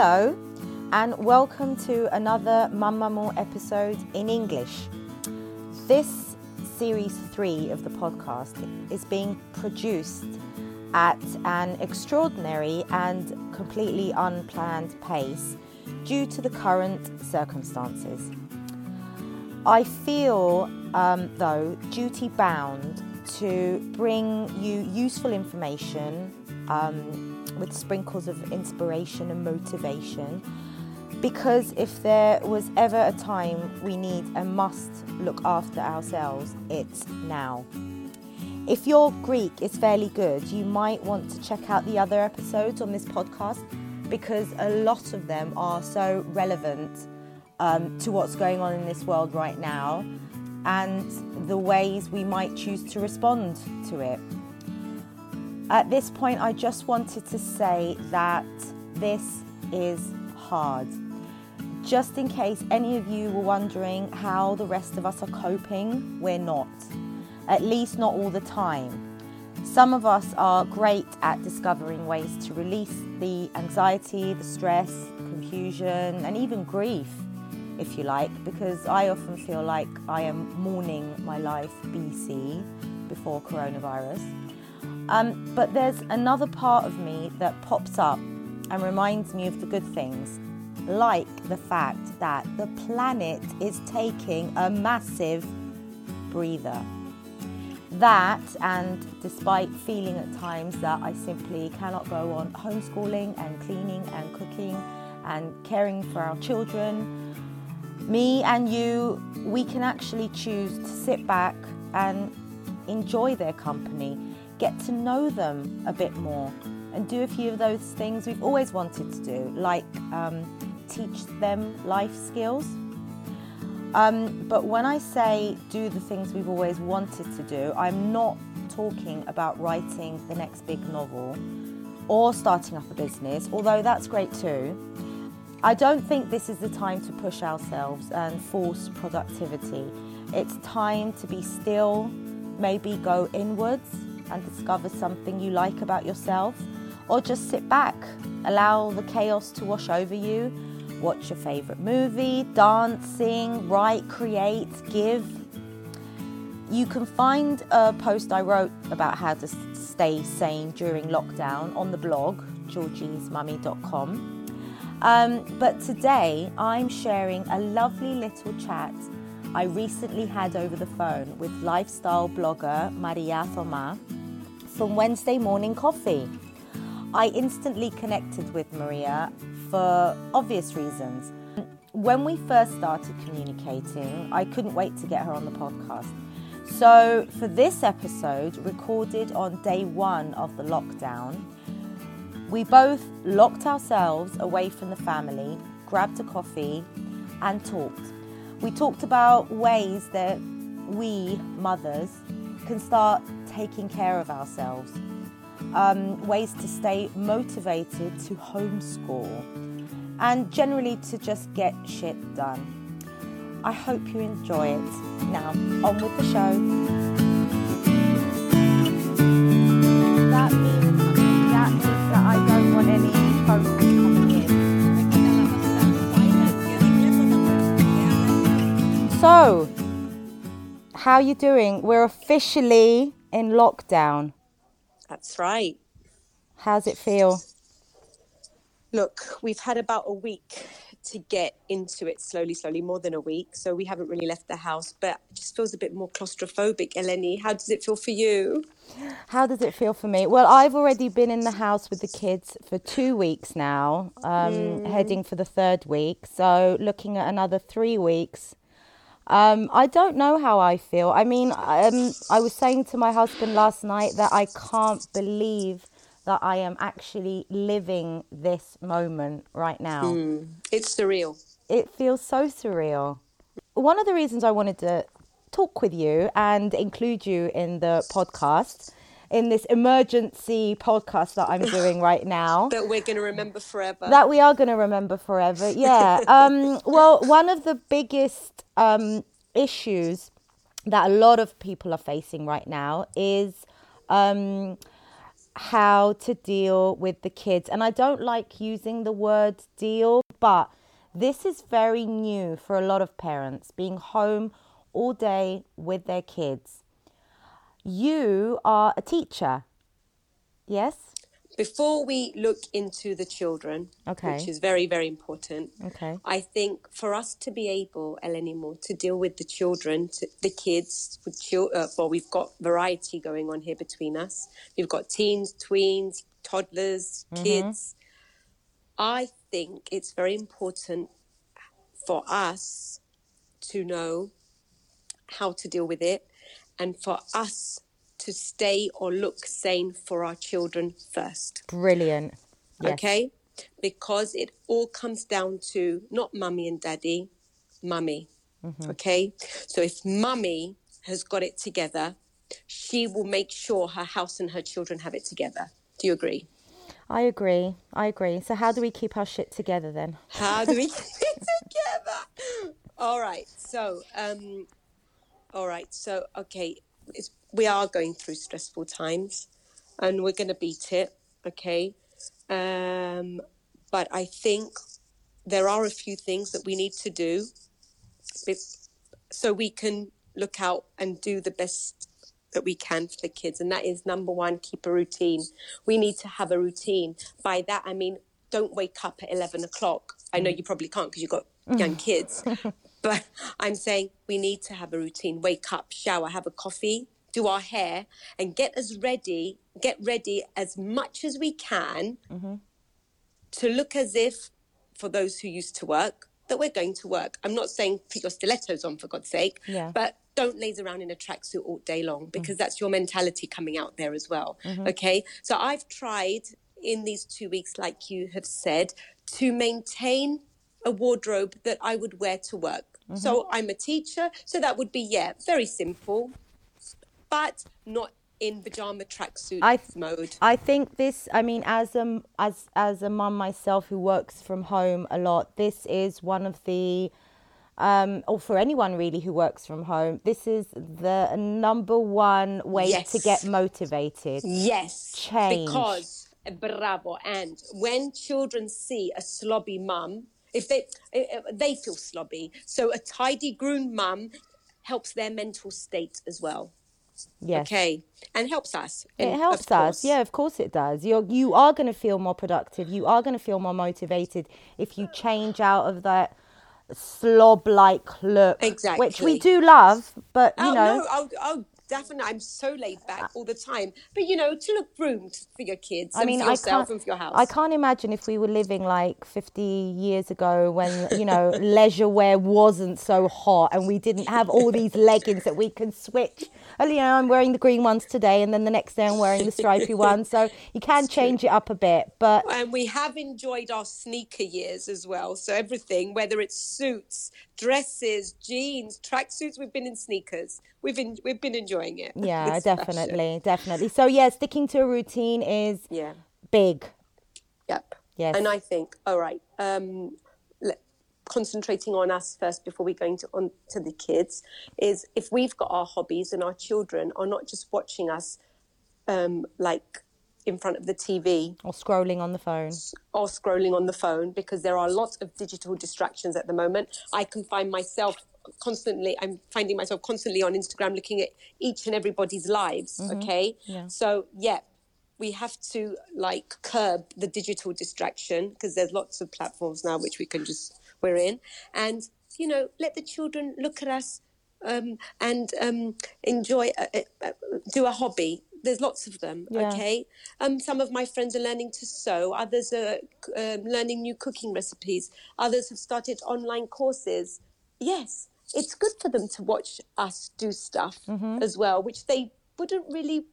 Hello, and welcome to another Mamma episode in English. This series three of the podcast is being produced at an extraordinary and completely unplanned pace due to the current circumstances. I feel, um, though, duty bound to bring you useful information um, with sprinkles of inspiration and motivation. Because if there was ever a time we need and must look after ourselves, it's now. If your Greek is fairly good, you might want to check out the other episodes on this podcast because a lot of them are so relevant um, to what's going on in this world right now and the ways we might choose to respond to it. At this point, I just wanted to say that this is hard. Just in case any of you were wondering how the rest of us are coping, we're not at least not all the time. Some of us are great at discovering ways to release the anxiety, the stress, confusion, and even grief, if you like, because I often feel like I am mourning my life BC before coronavirus. Um, but there's another part of me that pops up and reminds me of the good things, like the fact that the planet is taking a massive breather. That, and despite feeling at times that I simply cannot go on homeschooling and cleaning and cooking and caring for our children, me and you, we can actually choose to sit back and enjoy their company, get to know them a bit more, and do a few of those things we've always wanted to do, like um, teach them life skills um, but when I say do the things we've always wanted to do, I'm not talking about writing the next big novel or starting up a business, although that's great too. I don't think this is the time to push ourselves and force productivity. It's time to be still, maybe go inwards and discover something you like about yourself, or just sit back, allow the chaos to wash over you watch your favourite movie, dance, sing, write, create, give. You can find a post I wrote about how to stay sane during lockdown on the blog, georgiesmummy.com. Um, but today I'm sharing a lovely little chat I recently had over the phone with lifestyle blogger Maria Thoma from Wednesday Morning Coffee. I instantly connected with Maria for obvious reasons. When we first started communicating, I couldn't wait to get her on the podcast. So, for this episode, recorded on day one of the lockdown, we both locked ourselves away from the family, grabbed a coffee, and talked. We talked about ways that we, mothers, can start taking care of ourselves um, ways to stay motivated to homeschool, and generally to just get shit done. I hope you enjoy it. Now, on with the show. That means that I don't want any phone coming in. So, how are you doing? We're officially in lockdown. That's right. How's it feel? Look, we've had about a week to get into it slowly, slowly, more than a week. So we haven't really left the house, but it just feels a bit more claustrophobic. Eleni, how does it feel for you? How does it feel for me? Well, I've already been in the house with the kids for two weeks now, um, mm. heading for the third week. So looking at another three weeks um, I don't know how I feel. I mean, um, I was saying to my husband last night that I can't believe that I am actually living this moment right now. Mm, it's surreal. It feels so surreal. One of the reasons I wanted to talk with you and include you in the podcast in this emergency podcast that I'm doing right now. that we're going to remember forever. That we are going to remember forever. Yeah. um, well, one of the biggest um, issues that a lot of people are facing right now is um, how to deal with the kids. And I don't like using the word deal, but this is very new for a lot of parents being home all day with their kids. You are a teacher, yes? Before we look into the children, Okay. which is very, very important, Okay. I think for us to be able, Eleni Moore, to deal with the children, to, the kids, with chil- uh, well, we've got variety going on here between us. We've got teens, tweens, toddlers, kids. I think it's very important for us to know how to deal with it and for us to stay or look sane for our children first. Brilliant. Yes. Okay? Because it all comes down to not mummy and daddy, mummy. Okay? So if mummy has got it together, she will make sure her house and her children have it together. Do you agree? I agree. I agree. So, how do we keep our shit together then? How do we keep it together? All right. So, um, all right. So, okay, it's, we are going through stressful times, and we're going to beat it. Okay. Um, but I think there are a few things that we need to do, so we can look out and do the best that we can for the kids. And that is number one, keep a routine. We need to have a routine. By that, I mean, don't wake up at 11 o'clock. I know you probably can't because you've got young kids. but I'm saying we need to have a routine. Wake up, shower, have a coffee, do our hair, and get as ready, get ready as much as we can mm-hmm. to look as if, for those who used to work, that we're going to work. I'm not saying put your stilettos on, for God's sake, Yeah. but don't laze around in a tracksuit all day long mm. because that's your mentality coming out there as well. Mm-hmm. Okay. So I've tried in these two weeks, like you have said, to maintain a wardrobe that I would wear to work. So I'm a teacher. So that would be, yeah, very simple, but not in pajama tracksuit I th- mode. I think this. I mean, as a as as a mum myself who works from home a lot, this is one of the, um, or for anyone really who works from home, this is the number one way to get motivated. Yes, change. because bravo. And when children see a slobby mum, if they eh, eh, they feel slobby, so a tidy groomed mum helps their mental state as well. Yes. Okay, and helps us. It helps us. Yeah, of course it does. You're you are going to feel more productive. You are going to feel more motivated if you change out of that slob like look, Exactly. which we do love. But you Oh know, no! Oh, oh, definitely. I'm so laid back all the time. But you know, to look groomed for your kids, I and mean, for I yourself can't. and for your house. I can't imagine if we were living like 50 years ago when you know leisure wear wasn't so hot and we didn't have all these leggings that we can switch. Oh, You know, I'm wearing the green ones today, and then the next day I'm wearing the stripy ones. So you can change it up a bit, but and we have enjoyed our sneaker years as well. So everything, whether it's suits, dresses, jeans, tracksuits, we've been in sneakers. We've in, we've been enjoying it. yeah, This fashion. definitely, definitely. So yeah, sticking to a routine is Yeah. big. Yep. Yes. And I think, all right, um, le- concentrating on us first before we go to on to the kids is if we've got our hobbies and our children are not just watching us um, like in front of the TV Or scrolling on the phone. or scrolling on the phone because there are lots of digital distractions at the moment. I can find myself constantly, I'm finding myself constantly on Instagram looking at each and everybody's lives. Okay. Yeah. So, yeah, we have to like curb the digital distraction because there's lots of platforms now which we can just, we're in. And, you know, let the children look at us um, and um, enjoy, uh, uh, uh, do a hobby. There's lots of them, Yeah. okay? Um, some of my friends are learning to sew, others are um, learning new cooking recipes, others have started online courses. Yes, it's good for them to watch us do stuff Mm-hmm. as well, which they wouldn't really,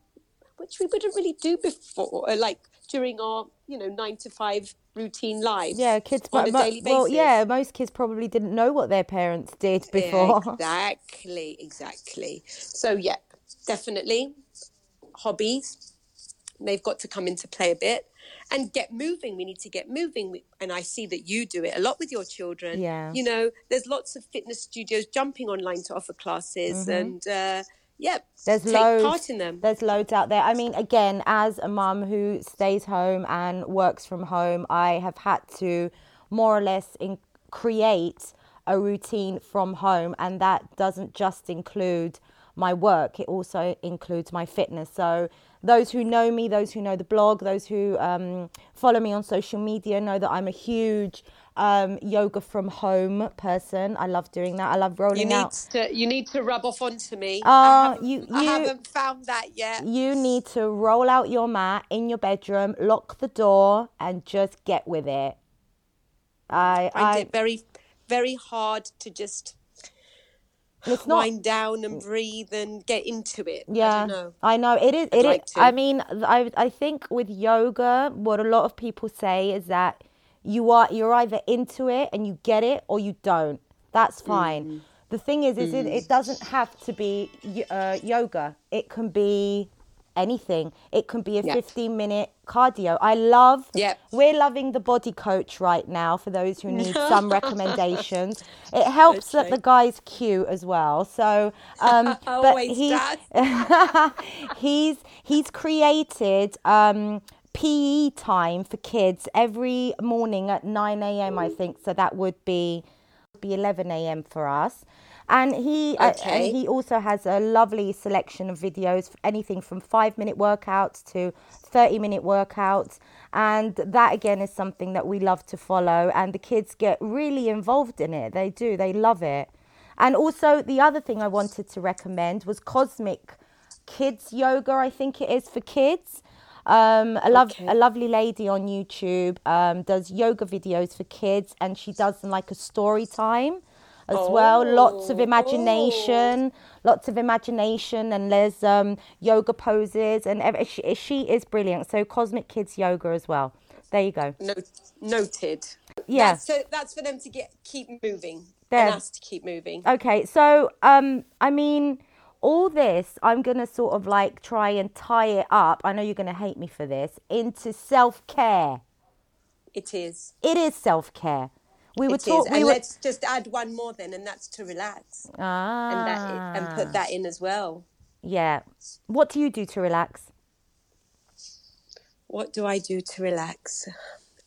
which we wouldn't really do before, uh, like during our, you know, nine to five routine lives. Yeah, kids. on mo- a daily basis. well, yeah, most kids probably didn't know what their parents did before. Exactly, exactly. So yeah, definitely hobbies. They've got to come into play a bit and get moving. We need to get moving. And I see that you do it a lot with your children. Yeah. You know, there's lots of fitness studios jumping online to offer classes Mm-hmm. and, uh, yep, There's take loads. part in them. There's loads out there. I mean, again, as a mum who stays home and works from home, I have had to more or less in- create a routine from home, and that doesn't just include my work; it also includes my fitness. So, those who know me, those who know the blog, those who um, follow me on social media know that I'm a huge um, yoga from home person. I love doing that. I love rolling You need out. to you need to rub off onto me. Oh, I haven't, you- I haven't found that yet. You need to roll out your mat in your bedroom, lock the door, and just get with it. I, find I, it very very hard to just it's not. wind down and breathe and get into it. I Yeah, don't know. I know it is. It is. like. I mean, I I think with yoga, what a lot of people say is that you are you're either into it and you get it, or you don't. That's fine. Mm. The thing is, is it, it doesn't have to be uh, yoga. It can be anything. It can be a Yeah. 15 minute cardio. I love. Yep. We're loving the body coach right now for those who need some recommendations. It helps that the guy's cute as well. So, um, but he's he's he's created um, PE time for kids every morning at 9 a.m. I think. So that would be be 11 a.m. for us. And he uh, and he also has a lovely selection of videos, anything from five minute workouts to 30 minute workouts. And that again is something that we love to follow. And the kids get really involved in it. They do. They love it. And also the other thing I wanted to recommend was Cosmic Kids Yoga. I think it is for kids. Um, a love Okay. a lovely lady on YouTube um, does yoga videos for kids, and she does them like a story time as well. Lots of Oh, imagination, lots of imagination, and there's um, yoga poses, and ev- she, she is brilliant. So Cosmic Kids Yoga as well. There you go. Note, noted. Yeah. That's, so that's for them to get keep moving There. and us to keep moving. Okay, so um, I mean, all this I'm gonna sort of like try and tie it up. I know you're gonna hate me for this into self care. It is. It is self care. We were talking. And We were. let's just add one more then, and that's to relax Ah, and that and put that in as well. yeah. What do you do to relax? What do I do to relax?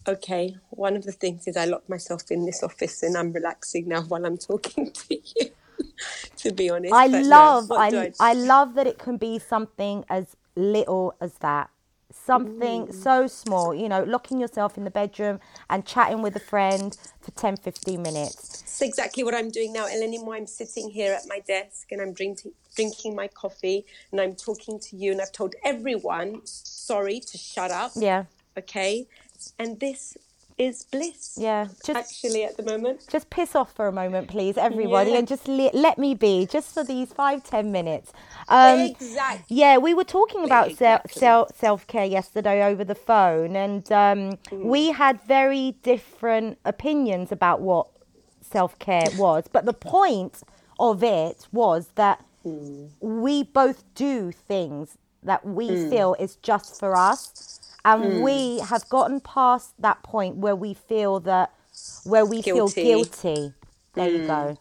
Okay, one of the things is I lock myself in this office and I'm relaxing now while I'm talking to you. to be honest, I But no, love. what do I I love that it can be something as little as that. Something so small, you know, locking yourself in the bedroom and chatting with a friend for 10, 15 minutes. It's exactly what I'm doing now, Eleni. I'm sitting here at my desk and I'm drinking drinking my coffee and I'm talking to you and I've told everyone sorry to shut up. Yeah, Okay, and this is bliss. yeah. Just Actually, at the moment, just piss off for a moment, please, everybody, Yeah. and just le- let me be, just for these five, ten minutes. Um, exactly. Yeah, we were talking about self Exactly. self self care yesterday over the phone, and um, Mm. we had very different opinions about what self care was. But the point of it was that Mm. we both do things that we Mm. feel is just for us, and we have gotten past that point where we feel that where we feel Guilty. guilty. There you go.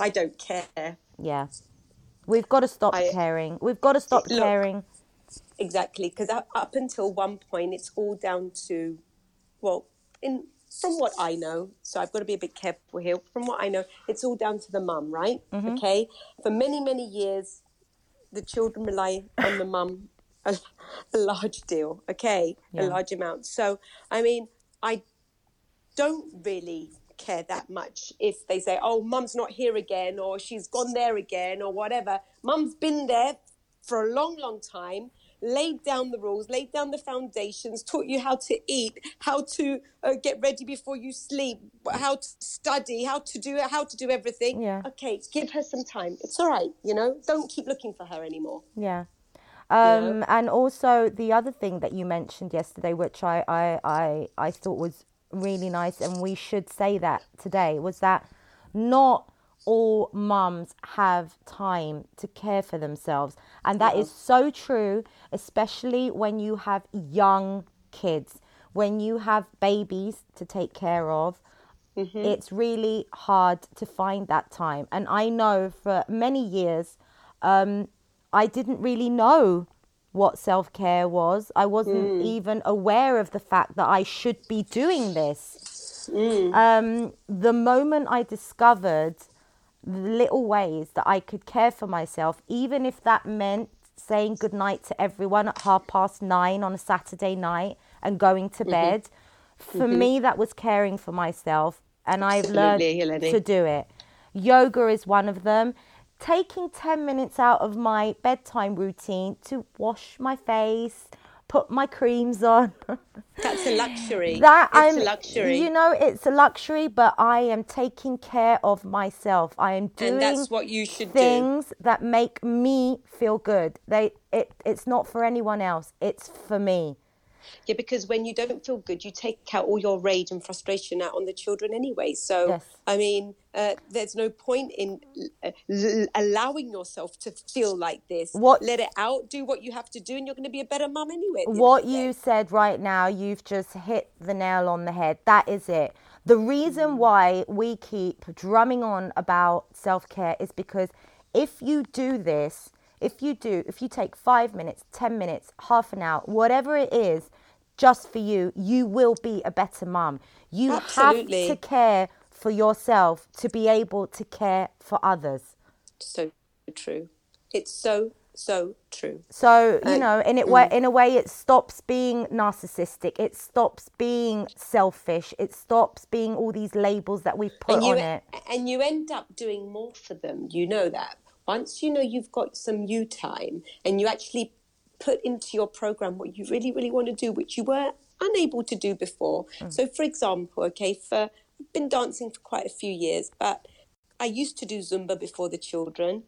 I don't care. Yeah. We've got to stop I- caring. We've got to stop Look, caring. Exactly, because up until one point, it's all down to, well, in from what I know, so I've got to be a bit careful here. From what I know, it's all down to the mum, right? Mm-hmm. Okay, for many many years, the children rely on the mum a, a large deal. Okay, Yeah. a large amount. So I mean, I don't really care that much if they say, "Oh, mum's not here again," or "She's gone there again," or whatever. Mum's been there for a long, long time. Laid down the rules, laid down the foundations, taught you how to eat, how to uh, get ready before you sleep, how to study, how to do it, how to do everything. Yeah. Okay, give her some time. It's all right, you know. Don't keep looking for her anymore. Yeah. Um, And also the other thing that you mentioned yesterday, which I, I, I, I thought was really nice, and we should say that today, was that not all mums have time to care for themselves. And that is so true, especially when you have young kids, when you have babies to take care of. It's really hard to find that time. And I know for many years, um, I didn't really know what self care was. I wasn't hmm. even aware of the fact that I should be doing this. Hmm. Um, the moment I discovered the little ways that I could care for myself, even if that meant saying goodnight to everyone at half past nine on a Saturday night and going to mm-hmm. bed, for mm-hmm. me, that was caring for myself. And I've learned Eleni. to do it. Yoga is one of them. Taking 10 minutes out of my bedtime routine to wash my face, put my creams on. That's a luxury. that it's I'm a luxury. You know, it's a luxury, but I am taking care of myself. I am doing and that's what you should do. things that make me feel good. They it it's not for anyone else. It's for me. Yeah, because when you don't feel good, you take out all your rage and frustration out on the children anyway. So, Yes. I mean, uh, there's no point in uh, l- allowing yourself to feel like this. What- Let it out, do what you have to do, and you're going to be a better mum anyway. at the end What of the day. you said right now, you've just hit the nail on the head. That is it. The reason why we keep drumming on about self care is because if you do this, if you do, if you take five minutes, 10 minutes, half an hour, whatever it is, just for you, you will be a better mum. You Absolutely. have to care for yourself to be able to care for others. So true. It's so, so true. So you know, in it mm. way, in a way, it stops being narcissistic. It stops being selfish. It stops being all these labels that we've put and you, on it. And you end up doing more for them. You know that. Once you know you've got some you time and you actually put into your program what you really, really want to do, which you were unable to do before. Mm. So, for example, okay, for I've been dancing for quite a few years, but I used to do Zumba before the children,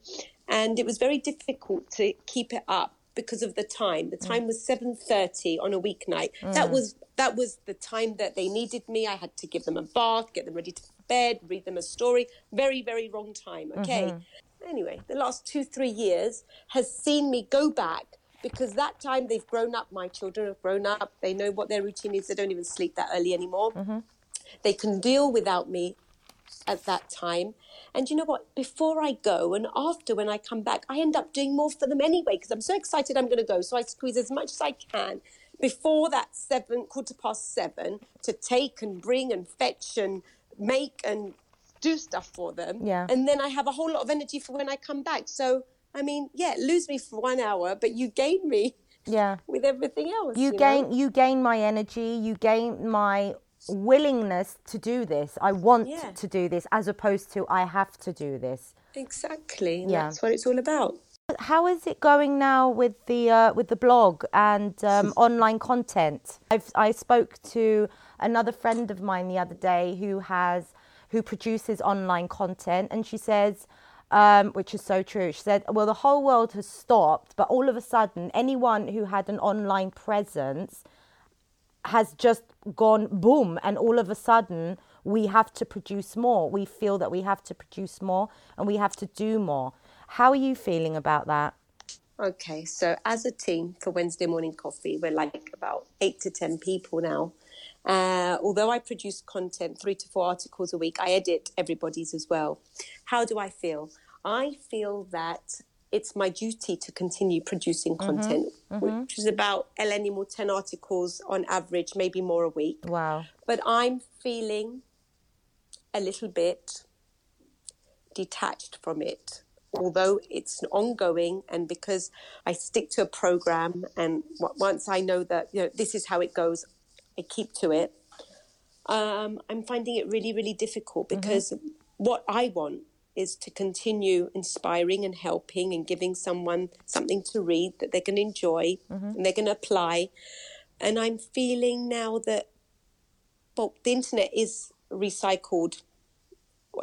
and it was very difficult to keep it up because of the time. The mm. time was seven thirty on a weeknight. That mm. was that was the time that they needed me. I had to give them a bath, get them ready to bed, read them a story. Very very wrong time. Okay. Mm-hmm. Anyway, the last two three years has seen me go back. Because that time they've grown up, my children have grown up. They know what their routine is. They don't even sleep that early anymore. Mm-hmm. They can deal without me at that time. And you know what? Before I go and after when I come back, I end up doing more for them anyway because I'm so excited I'm going to go. So I squeeze as much as I can before that seven, quarter past seven, to take and bring and fetch and make and do stuff for them. Yeah. And then I have a whole lot of energy for when I come back. So, I mean, yeah, lose me for one hour, but you gain me Yeah. with everything else. You know? gain you gain my energy. You gain my willingness to do this. I want Yeah. to do this, as opposed to I have to do this. Exactly. Yeah. That's what it's all about. How is it going now with the uh, with the blog and um, online content? I've I spoke to another friend of mine the other day who has who produces online content, and she says, um, which is so true. She said, "Well, the whole world has stopped, but all of a sudden, anyone who had an online presence has just gone boom, and all of a sudden." We have to produce more. We feel that we have to produce more and we have to do more. How are you feeling about that? Okay, so as a team for Wednesday Morning Coffee, we're like about eight to 10 people now. Uh, although I produce content, three to four articles a week, I edit everybody's as well. How do I feel? I feel that it's my duty to continue producing content, which is about Eleni more 10 articles on average, maybe more a week. Wow. But I'm feeling a little bit detached from it. Although it's ongoing, and because I stick to a program, and w- once I know that you know this is how it goes, I keep to it. Um, I'm finding it really, really difficult because what I want is to continue inspiring and helping and giving someone something to read that they can enjoy and they can apply. And I'm feeling now that well, the internet is recycled.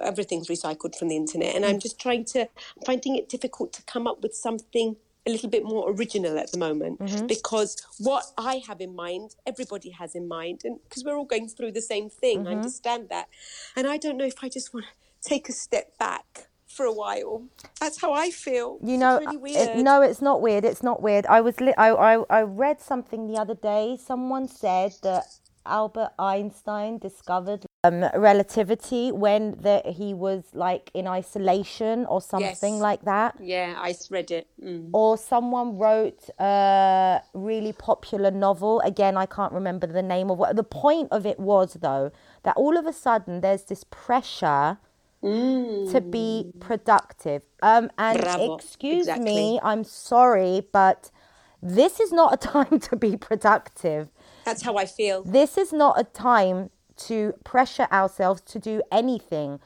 Everything's recycled from the internet, and I'm mm. just trying to I'm finding it difficult to come up with something a little bit more original at the moment mm-hmm. because what I have in mind, everybody has in mind, and because we're all going through the same thing, I mm-hmm. understand that, and I don't know if I just want to take a step back for a while. That's how I feel. You It's know, really uh, it- no, it's not weird. It's not weird. I was li- I, I I read something the other day. Someone said that Albert Einstein discovered um, relativity when the, he was like in isolation or something Yes. like that. Yeah, I read it. Mm. Or someone wrote a really popular novel. Again, I can't remember the name of what. The point of it was, though, that all of a sudden there's this pressure to be productive. Um, and Mm. Bravo. excuse Exactly. me, I'm sorry, but this is not a time to be productive. That's how I feel. This is not a time to pressure ourselves to do anything.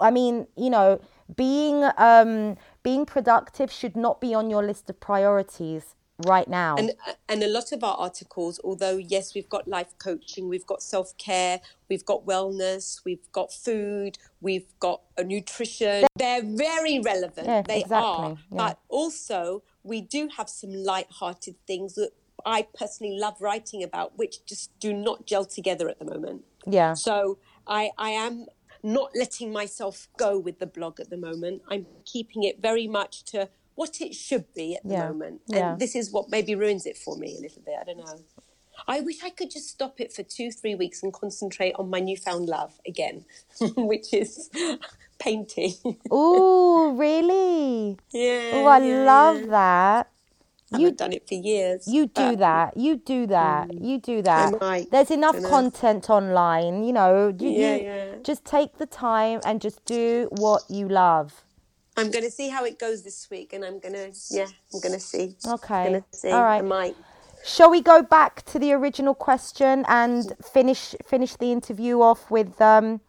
I mean, you know, being um, being productive should not be on your list of priorities right now. And and a lot of our articles, although yes, we've got life coaching, we've got self care, we've got wellness, we've got food, we've got a nutrition. They're very relevant. Yeah, they exactly, are. yeah. But also, we do have some light-hearted things that I personally love writing about, which just do not gel together at the moment. yeah. So I, I am not letting myself go with the blog at the moment. I'm keeping it very much to what it should be at the Yeah, moment. yeah. And this is what maybe ruins it for me a little bit. I don't know. I wish I could just stop it for two, three weeks and concentrate on my newfound love again, which is painting. oh, really? yeah. Oh, I yeah, love that. I You haven't done it for years. you do that. You do that. You do that. might. There's enough content online, you know. You, Yeah, you yeah. Just take the time and just do what you love. I'm going to see how it goes this week, and I'm going to, yeah, I'm going to see. Okay. Gonna see. All right. I might. Shall we go back to the original question and finish finish the interview off with um,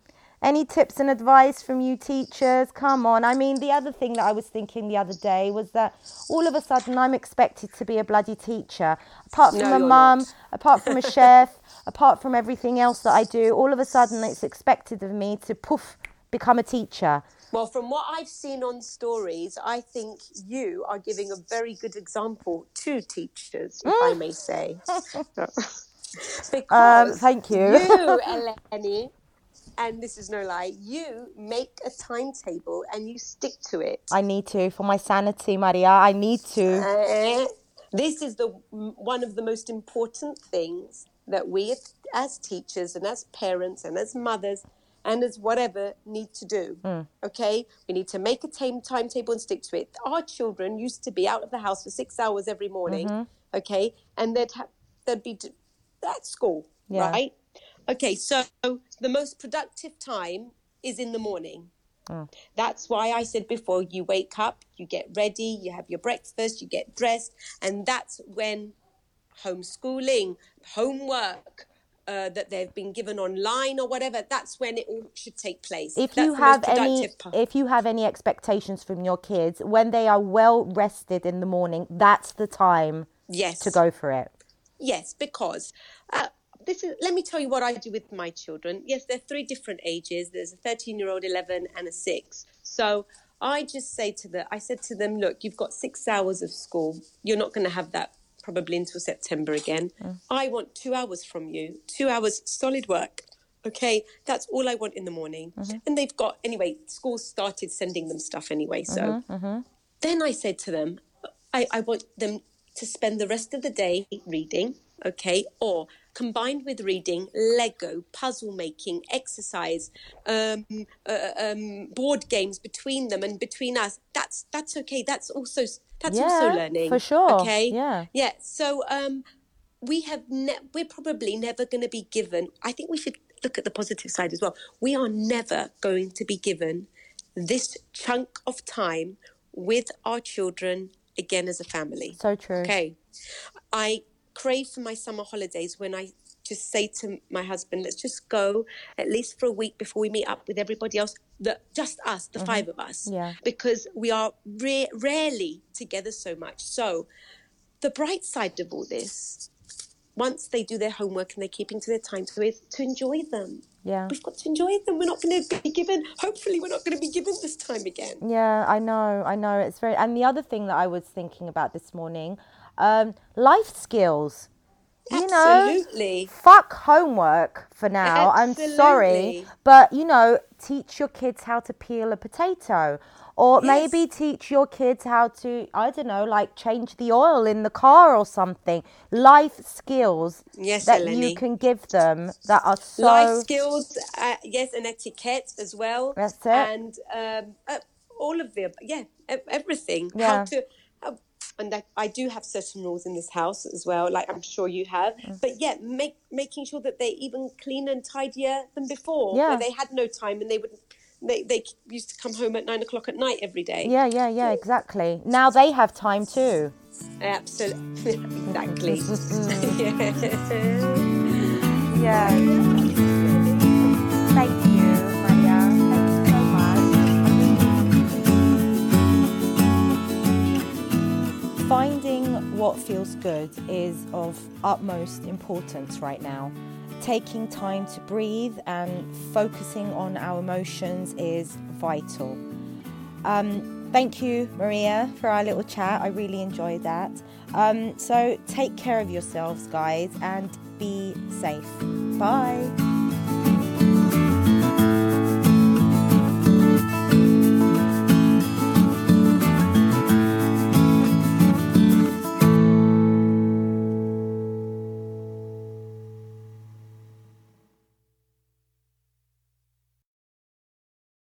any tips and advice from you teachers? Come on. I mean, the other thing that I was thinking the other day was that all of a sudden I'm expected to be a bloody teacher. Apart from No, a mum, not. apart from a chef, apart from everything else that I do, all of a sudden it's expected of me to poof become a teacher. Well, from what I've seen on stories, I think you are giving a very good example to teachers, if I may say. because Um, thank you. you, Eleni, and this is no lie, you make a timetable and you stick to it. I need to for my sanity, Maria. I need to. Uh, this is the one of the most important things that we as- teachers and as parents and as mothers and as whatever need to do okay we need to make a time timetable and stick to it our children used to be out of the house for six hours every morning okay and they'd have they'd be d- at school Yeah. right okay so the most productive time is in the morning that's why I said before you wake up, you get ready, you have your breakfast, you get dressed, and that's when homeschooling, homework uh, that they've been given online or whatever, that's when it all should take place. if That's you have any part. if you have any expectations from your kids when they are well rested in the morning that's the time yes. to go for it Yes, because uh, this is. Let me tell you what I do with my children. Yes, they're three different ages. There's a 13-year-old, 11, and a six. So I just say to them, I said to them, look, you've got six hours of school. You're not going to have that probably until September again. Mm. I want two hours from you. Two hours solid work. Okay, that's all I want in the morning. Mm-hmm. And they've got anyway. School started sending them stuff anyway. So mm-hmm, mm-hmm. then I said to them, I, I want them to spend the rest of the day reading, okay, or combined with reading, Lego, puzzle making, exercise, um, uh, um, board games between them and between us. That's that's okay. That's also that's also learning for sure. Okay, Yeah. yeah. So um, we have ne- we're probably never going to be given. I think we should look at the positive side as well. We are never going to be given this chunk of time with our children again as a family. so true Okay. I crave for my summer holidays when I just say to my husband, let's just go at least for a week before we meet up with everybody else, the, just us, the mm-hmm. five of us. Yeah. Because we are ra- rarely together so much. So the bright side of all this, once they do their homework and they're keeping to their time to is to enjoy them. yeah We've got to enjoy them. We're not going to be given, hopefully, we're not going to be given this time again. yeah i know i know it's very and the other thing that i was thinking about this morning um life skills you know Absolutely. fuck homework for now i'm sorry but you know teach your kids how to peel a potato Or Yes. maybe teach your kids how to, I don't know, like change the oil in the car or something. Life skills Yes, that Eleni. you can give them that are so. life skills, uh, yes, and etiquette as well. That's it. And um, uh, all of the, yeah, everything. Yeah. How to, and I, I do have certain rules in this house as well, like I'm sure you have. Mm. But yeah, make making sure that they're even cleaner and tidier than before, Yeah. where they had no time and they would. They, they used to come home at nine o'clock at night every day. Yeah, yeah, yeah, exactly. Now they have time too. Absolutely. exactly. yeah. Yeah. Good is of utmost importance right now. Taking time to breathe and focusing on our emotions is vital. Um, thank you, Maria, for our little chat. I really enjoyed that. Um, so take care of yourselves, guys, and be safe. Bye.